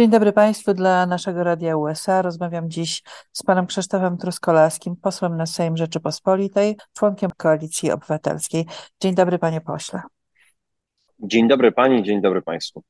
Dzień dobry Państwu. Dla naszego Radia USA rozmawiam dziś z panem Krzysztofem Truskolaskim, posłem na Sejm Rzeczypospolitej, członkiem Koalicji Obywatelskiej. Dzień dobry panie pośle. Dzień dobry pani, dzień dobry państwu.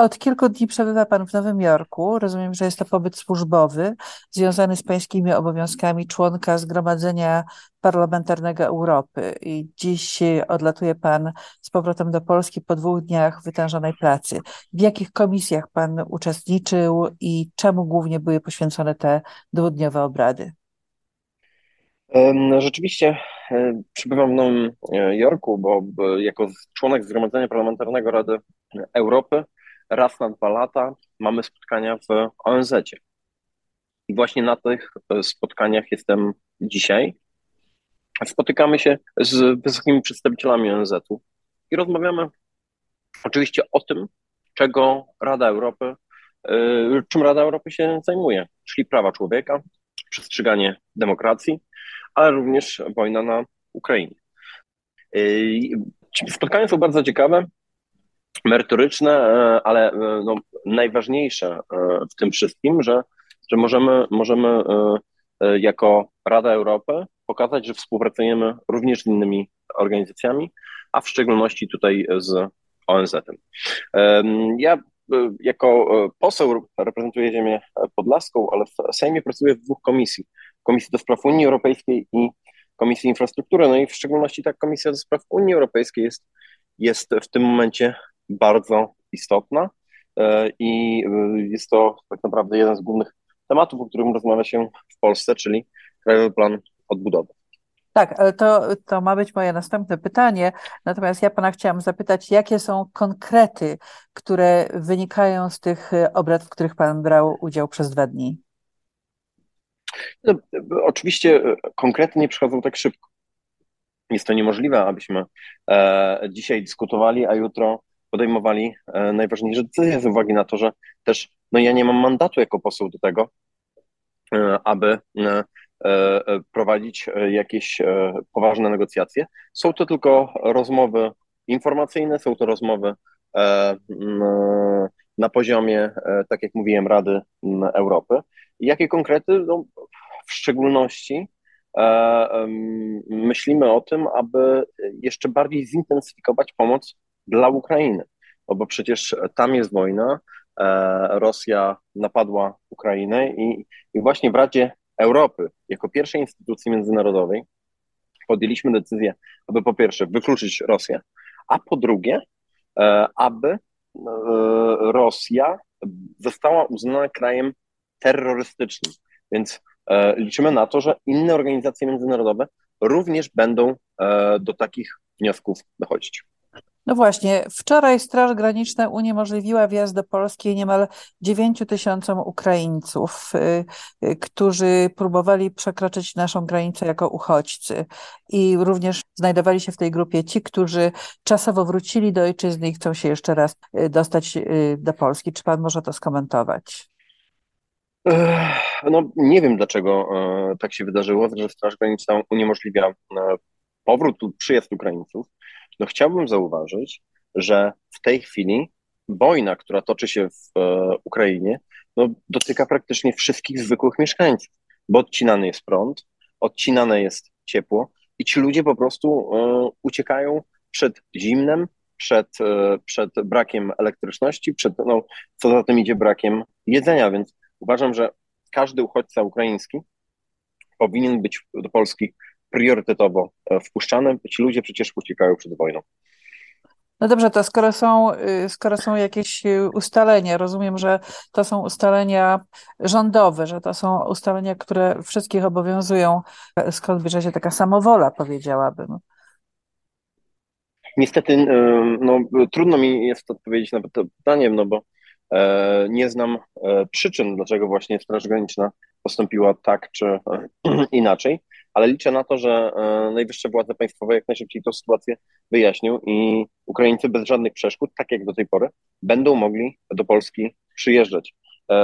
Od kilku dni przebywa Pan w Nowym Jorku. Rozumiem, że jest to pobyt służbowy związany z Pańskimi obowiązkami członka Zgromadzenia Parlamentarnego Europy. I dziś odlatuje Pan z powrotem do Polski po dwóch dniach wytężonej pracy. W jakich komisjach Pan uczestniczył i czemu głównie były poświęcone te dwudniowe obrady? Rzeczywiście e, przybywam w Nowym Jorku, bo jako członek Zgromadzenia Parlamentarnego Rady Europy raz na dwa lata mamy spotkania w ONZ. -cie. I właśnie na tych e, spotkaniach jestem dzisiaj. Spotykamy się z wysokimi przedstawicielami ONZ-u i rozmawiamy oczywiście o tym, czego Rada Europy, e, czym Rada Europy się zajmuje, czyli prawa człowieka, przestrzeganie demokracji, ale również wojna na Ukrainie. E, spotkania są bardzo ciekawe merytoryczne, e, ale e, no, najważniejsze e, w tym wszystkim, że, że możemy, możemy jako Rada Europy pokazać, że współpracujemy również z innymi organizacjami, a w szczególności tutaj z ONZ-em. Ja jako poseł reprezentuję ziemię podlaską, ale w Sejmie pracuję w dwóch komisji. Komisji do Spraw Unii Europejskiej i Komisji Infrastruktury. No i w szczególności ta Komisja do Spraw Unii Europejskiej jest, jest w tym momencie bardzo istotna e, i e, jest to tak naprawdę jeden z głównych tematów, o którym rozmawia się w Polsce, czyli Krajowy Plan Odbudowy. Tak, ale to, to ma być moje następne pytanie. Natomiast ja pana chciałam zapytać, jakie są konkrety, które wynikają z tych obrad, w których pan brał udział przez dwa dni? No, oczywiście e, konkrety nie przychodzą tak szybko. Jest to niemożliwe, abyśmy e, dzisiaj dyskutowali, a jutro podejmowali e, najważniejsze decyzje z uwagi na to, że też no ja nie mam mandatu jako poseł do tego, e, aby e, prowadzić jakieś poważne negocjacje. Są to tylko rozmowy informacyjne, są to rozmowy na poziomie, tak jak mówiłem, Rady Europy. Jakie konkrety? No, w szczególności myślimy o tym, aby jeszcze bardziej zintensyfikować pomoc dla Ukrainy, no bo przecież tam jest wojna, e, Rosja napadła Ukrainę i, i właśnie w Radzie Europy, jako pierwszej instytucji międzynarodowej, podjęliśmy decyzję, aby po pierwsze wykluczyć Rosję, a po drugie, e, aby e, Rosja została uznana krajem terrorystycznym. Więc liczymy na to, że inne organizacje międzynarodowe również będą do takich wniosków dochodzić. No właśnie, wczoraj Straż Graniczna uniemożliwiła wjazd do Polski niemal 9 tysiącom Ukraińców, y, y, którzy próbowali przekroczyć naszą granicę jako uchodźcy. I również znajdowali się w tej grupie ci, którzy czasowo wrócili do ojczyzny i chcą się jeszcze raz y, dostać do Polski. Czy pan może to skomentować? No, nie wiem, dlaczego e, tak się wydarzyło, że Straż Graniczna uniemożliwia e, powrót, przyjazd Ukraińców no chciałbym zauważyć, że w tej chwili wojna, która toczy się w e, Ukrainie, no, dotyka praktycznie wszystkich zwykłych mieszkańców, bo odcinany jest prąd, odcinane jest ciepło i ci ludzie po prostu e, uciekają przed zimnem, przed, e, przed brakiem elektryczności, przed, no, co za tym idzie, brakiem jedzenia, więc uważam, że każdy uchodźca ukraiński powinien być do Polski priorytetowo e, wpuszczane. Ci ludzie przecież uciekają przed wojną. No dobrze, to skoro są, y, skoro są jakieś y, ustalenia, rozumiem, że to są ustalenia rządowe, że to są ustalenia, które wszystkich obowiązują. Skąd bierze się taka samowola, powiedziałabym? Niestety, no, trudno mi jest odpowiedzieć na to pytanie, no bo e, nie znam e, przyczyn, dlaczego właśnie Straż Graniczna postąpiła tak czy inaczej ale liczę na to, że e, najwyższe władze państwowe jak najszybciej tę sytuację wyjaśnią i Ukraińcy bez żadnych przeszkód, tak jak do tej pory, będą mogli do Polski przyjeżdżać. E,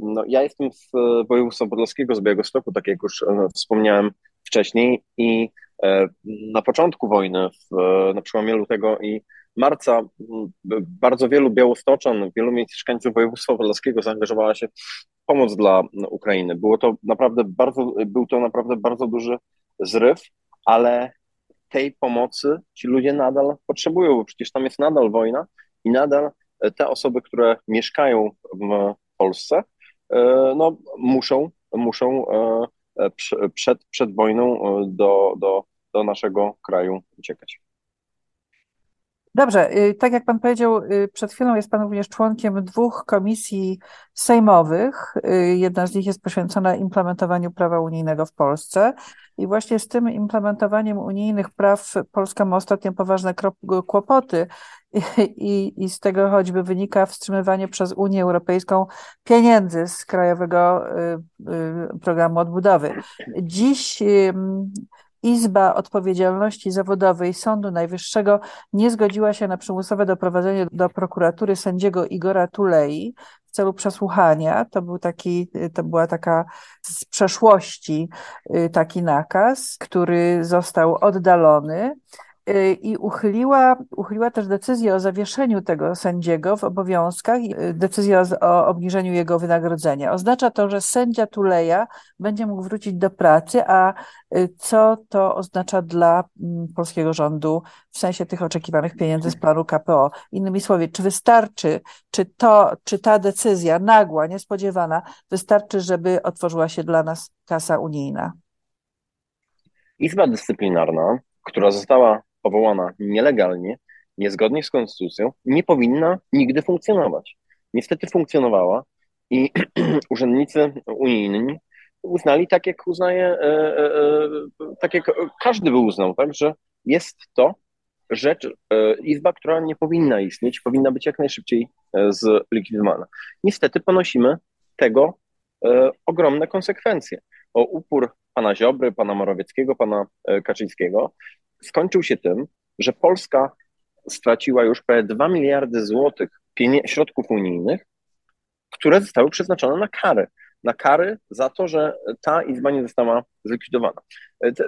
no, ja jestem z województwa podlaskiego, z Białegostoku, tak jak już e, wspomniałem wcześniej i na początku wojny, na przełomie lutego i marca bardzo wielu białostoczan, wielu mieszkańców województwa podlaskiego zaangażowała się w pomoc dla Ukrainy. Było to naprawdę bardzo, był to naprawdę bardzo duży zryw, ale tej pomocy ci ludzie nadal potrzebują, bo przecież tam jest nadal wojna i nadal te osoby, które mieszkają w Polsce, e, no, muszą, muszą e, przed, przed wojną do, do, do naszego kraju uciekać. Dobrze, y, tak jak Pan powiedział, y, przed chwilą jest Pan również członkiem dwóch komisji sejmowych. Y, jedna z nich jest poświęcona implementowaniu prawa unijnego w Polsce. I właśnie z tym implementowaniem unijnych praw Polska ma ostatnio poważne kłopoty. I, i, I z tego choćby wynika wstrzymywanie przez Unię Europejską pieniędzy z Krajowego Programu Odbudowy. Dziś Izba Odpowiedzialności Zawodowej Sądu Najwyższego nie zgodziła się na przymusowe doprowadzenie do prokuratury sędziego Igora Tulei w celu przesłuchania. To był taki, to była taka z przeszłości y, taki nakaz, który został oddalony. Y, i uchyliła, uchyliła też decyzję o zawieszeniu tego sędziego w obowiązkach i y, decyzję o, obniżeniu jego wynagrodzenia. Oznacza to, że sędzia Tuleja będzie mógł wrócić do pracy, a y, co to oznacza dla mm, polskiego rządu w sensie tych oczekiwanych pieniędzy z planu KPO? Innymi słowy, czy wystarczy, czy to, czy ta decyzja nagła, niespodziewana, wystarczy, żeby otworzyła się dla nas kasa unijna? Izba Dyscyplinarna, która została powołana nielegalnie, niezgodnie z konstytucją, nie powinna nigdy funkcjonować. Niestety funkcjonowała i urzędnicy unijni uznali tak, jak uznaje, e, e, e, tak jak każdy by uznał, tak, że jest to rzecz, izba, która nie powinna istnieć, powinna być jak najszybciej zlikwidowana. Niestety ponosimy tego ogromne konsekwencje. O upór pana Ziobry, pana Morawieckiego, pana Kaczyńskiego skończył się tym, że Polska straciła już prawie 2 miliardy złotych środków unijnych, które zostały przeznaczone na kary. Na kary za to, że ta izba nie została zlikwidowana.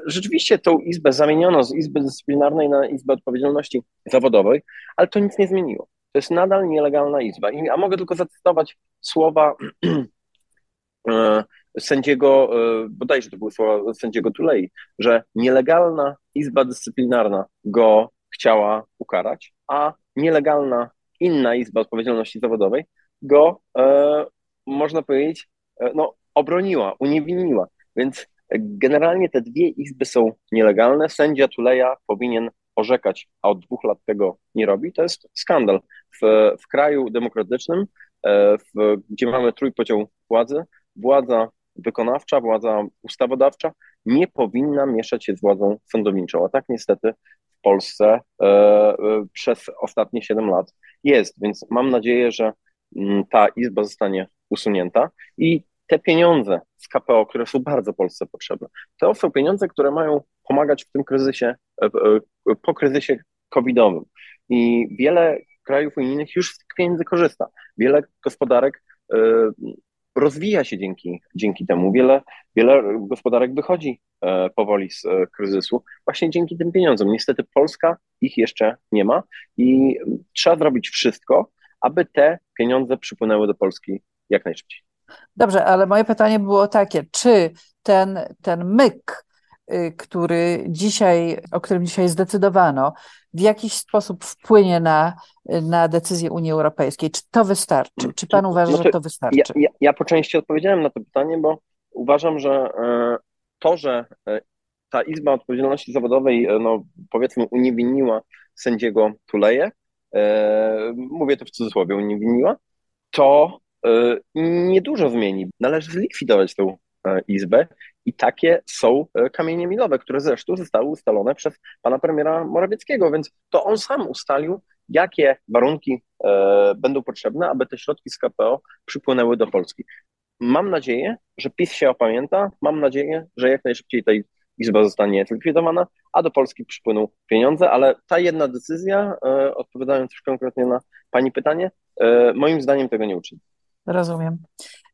Rzeczywiście tą izbę zamieniono z Izby Dyscyplinarnej na Izbę Odpowiedzialności Zawodowej, ale to nic nie zmieniło. To jest nadal nielegalna izba. A mogę tylko zacytować słowa e, sędziego, e, bodajże to były słowa sędziego Tulei, że nielegalna Izba Dyscyplinarna go chciała ukarać, a nielegalna inna Izba Odpowiedzialności Zawodowej go, e, można powiedzieć, e, no, obroniła, uniewinniła. Więc generalnie te dwie izby są nielegalne. Sędzia Tuleja powinien orzekać, a od dwóch lat tego nie robi. To jest skandal. W, w kraju demokratycznym, e, w, gdzie mamy trójpodział władzy, władza wykonawcza, władza ustawodawcza nie powinna mieszać się z władzą sądowniczą. A tak niestety w Polsce e, e, przez ostatnie 7 lat jest, więc mam nadzieję, że mm, ta izba zostanie usunięta i te pieniądze z KPO, które są bardzo Polsce potrzebne, to są pieniądze, które mają pomagać w tym kryzysie, e, po kryzysie covidowym. I wiele krajów unijnych już z tych pieniędzy korzysta. Wiele gospodarek rozwija się dzięki, dzięki temu. Wiele, wiele gospodarek wychodzi e, powoli z e, kryzysu właśnie dzięki tym pieniądzom. Niestety Polska ich jeszcze nie ma i trzeba zrobić wszystko, aby te pieniądze przypłynęły do Polski jak najszybciej. Dobrze, ale moje pytanie było takie, czy ten, ten myk, który dzisiaj, o którym dzisiaj zdecydowano, w jakiś sposób wpłynie na, na decyzję Unii Europejskiej. Czy to wystarczy? Czy pan uważa, znaczy, że to wystarczy? Ja, ja, ja, po części odpowiedziałem na to pytanie, bo uważam, że e, to, że e, ta Izba Odpowiedzialności Zawodowej, e, no powiedzmy, uniewinniła sędziego Tuleje, mówię to w cudzysłowie, uniewinniła, to niedużo zmieni. Należy zlikwidować tę Izbę i takie są e, kamienie milowe, które zresztą zostały ustalone przez pana premiera Morawieckiego, więc to on sam ustalił, jakie warunki e, będą potrzebne, aby te środki z KPO przypłynęły do Polski. Mam nadzieję, że PiS się opamięta, mam nadzieję, że jak najszybciej ta izba zostanie zlikwidowana, a do Polski przypłyną pieniądze, ale ta jedna decyzja, e, odpowiadając już konkretnie na Pani pytanie, moim zdaniem tego nie uczyni. Rozumiem.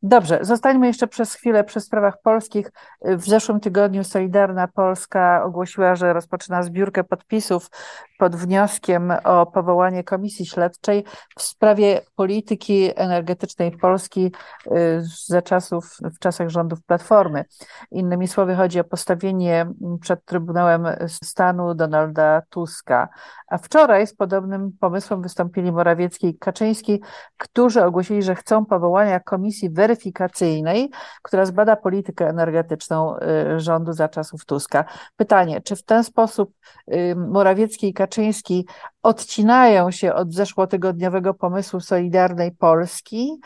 Dobrze, zostańmy jeszcze przez chwilę przy sprawach polskich. W zeszłym tygodniu Solidarna Polska ogłosiła, że rozpoczyna zbiórkę podpisów pod wnioskiem o powołanie komisji śledczej w sprawie polityki energetycznej Polski y, za czasów, w czasach rządów Platformy. Innymi słowy, chodzi o postawienie przed Trybunałem Stanu Donalda Tuska. A wczoraj z podobnym pomysłem wystąpili Morawiecki i Kaczyński, którzy ogłosili, że chcą powołania komisji weryfikacyjnej, która zbada politykę energetyczną y, rządu za czasów Tuska. Pytanie, czy w ten sposób y, Morawiecki i Kaczyński odcinają się od zeszłotygodniowego pomysłu Solidarnej Polski,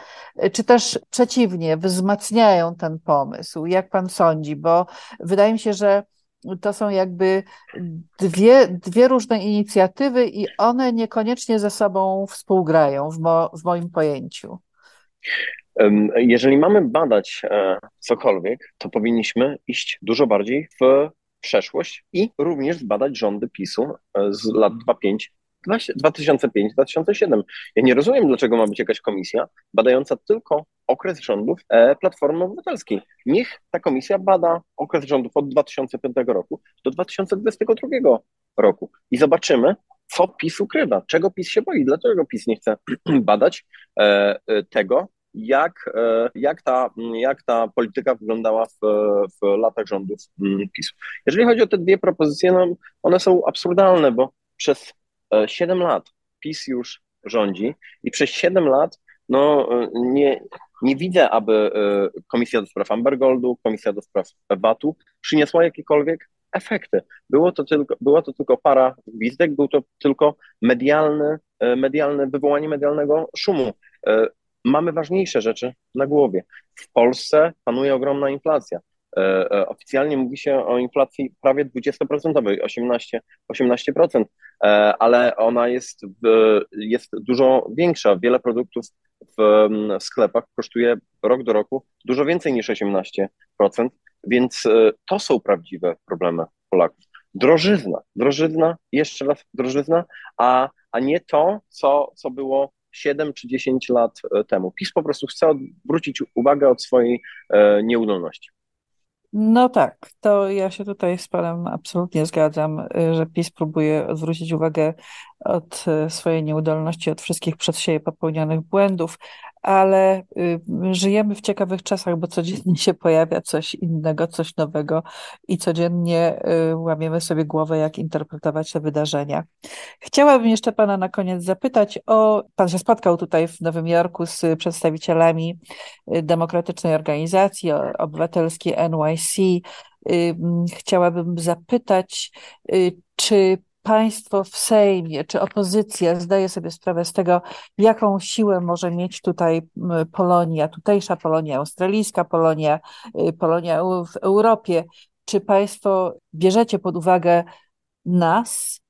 y, czy też przeciwnie, wzmacniają ten pomysł? Jak pan sądzi? Bo wydaje mi się, że to są jakby dwie, dwie różne inicjatywy i one niekoniecznie ze sobą współgrają w, mo, w moim pojęciu. Jeżeli mamy badać e, cokolwiek, to powinniśmy iść dużo bardziej w przeszłość i również zbadać rządy PiSu e, z lat 2005-2007. Ja nie rozumiem, dlaczego ma być jakaś komisja badająca tylko okres rządów e, Platformy Obywatelskiej. Niech ta komisja bada okres rządów od 2005 roku do 2022 roku i zobaczymy, co PiS ukrywa, czego PiS się boi, dlaczego PiS nie chce badać tego, jak, e, jak, ta, jak ta polityka wyglądała w, w latach rządów mm, PiSu. Jeżeli chodzi o te dwie propozycje, no, one są absurdalne, bo przez 7 e, lat PiS już rządzi i przez 7 lat no, e, nie, nie widzę, aby Komisja do Spraw Ambergoldu, Komisja do Spraw VAT-u przyniosła jakiekolwiek efekty. Było to tylko, była to tylko para gwizdek, był to tylko medialny, medialne, wywołanie medialnego szumu mamy ważniejsze rzeczy na głowie. W Polsce panuje ogromna inflacja. E, e, oficjalnie mówi się o inflacji prawie 20%, 18%, 18%, ale ona jest, jest dużo większa. Wiele produktów w sklepach kosztuje rok do roku dużo więcej niż 18%, więc e, to są prawdziwe problemy Polaków. Drożyzna, drożyzna, jeszcze raz drożyzna, a, a nie to, co, co było 7 czy 10 lat temu. PiS po prostu chce odwrócić uwagę od swojej e, nieudolności. No tak, to ja się tutaj z Panem absolutnie zgadzam, e, że PiS próbuje odwrócić uwagę od swojej nieudolności, od wszystkich przez siebie popełnionych błędów, ale y, żyjemy w ciekawych czasach, bo codziennie się pojawia coś innego, coś nowego i codziennie y, łamiemy sobie głowę, jak interpretować te wydarzenia. Chciałabym jeszcze Pana na koniec zapytać o, Pan się spotkał tutaj w Nowym Jorku z przedstawicielami y, demokratycznej organizacji obywatelskiej NYC. Chciałabym zapytać, czy państwo w Sejmie czy opozycja zdaje sobie sprawę z tego, jaką siłę może mieć tutaj Polonia, tutejsza Polonia, australijska Polonia, y, Polonia w Europie. Czy państwo bierzecie pod uwagę nas?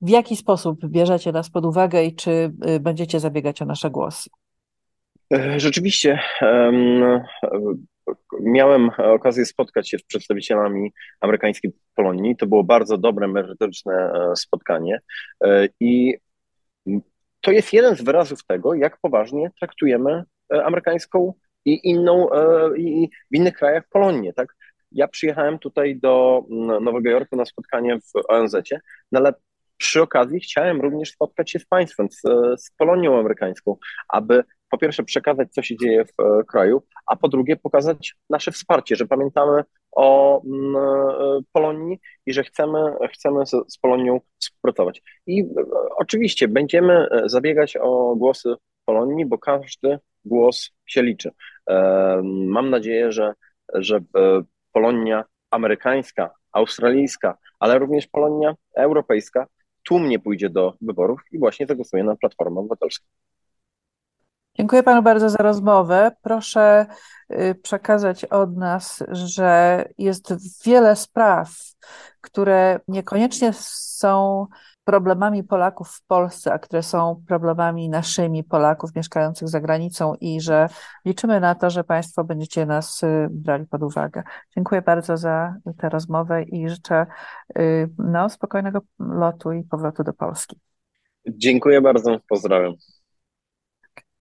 W jaki sposób bierzecie nas pod uwagę i czy y, będziecie zabiegać o nasze głosy? E, rzeczywiście miałem okazję spotkać się z przedstawicielami amerykańskiej Polonii. To było bardzo dobre, merytoryczne e, spotkanie e, i to jest jeden z wyrazów tego, jak poważnie traktujemy e, amerykańską i inną, i w innych krajach Polonię, tak? Ja przyjechałem tutaj do Nowego Jorku na spotkanie w ONZ-cie, no ale przy okazji chciałem również spotkać się z państwem, z, z Polonią amerykańską, aby po pierwsze przekazać, co się dzieje w e, kraju, a po drugie pokazać nasze wsparcie, że pamiętamy o mm, e, Polonii i że chcemy, chcemy z, Polonią współpracować. I e, oczywiście będziemy zabiegać o głosy Polonii, bo każdy głos się liczy. Mam nadzieję, że, że Polonia amerykańska, australijska, ale również Polonia europejska tłumnie pójdzie do wyborów i właśnie zagłosuje na Platformę Obywatelską. Dziękuję Panu bardzo za rozmowę. Proszę y, przekazać od nas, że jest wiele spraw, które niekoniecznie są problemami Polaków w Polsce, a które są problemami naszymi Polaków mieszkających za granicą i że liczymy na to, że Państwo będziecie nas y, brali pod uwagę. Dziękuję bardzo za tę rozmowę i życzę y, no, spokojnego lotu i powrotu do Polski. Dziękuję bardzo, pozdrawiam.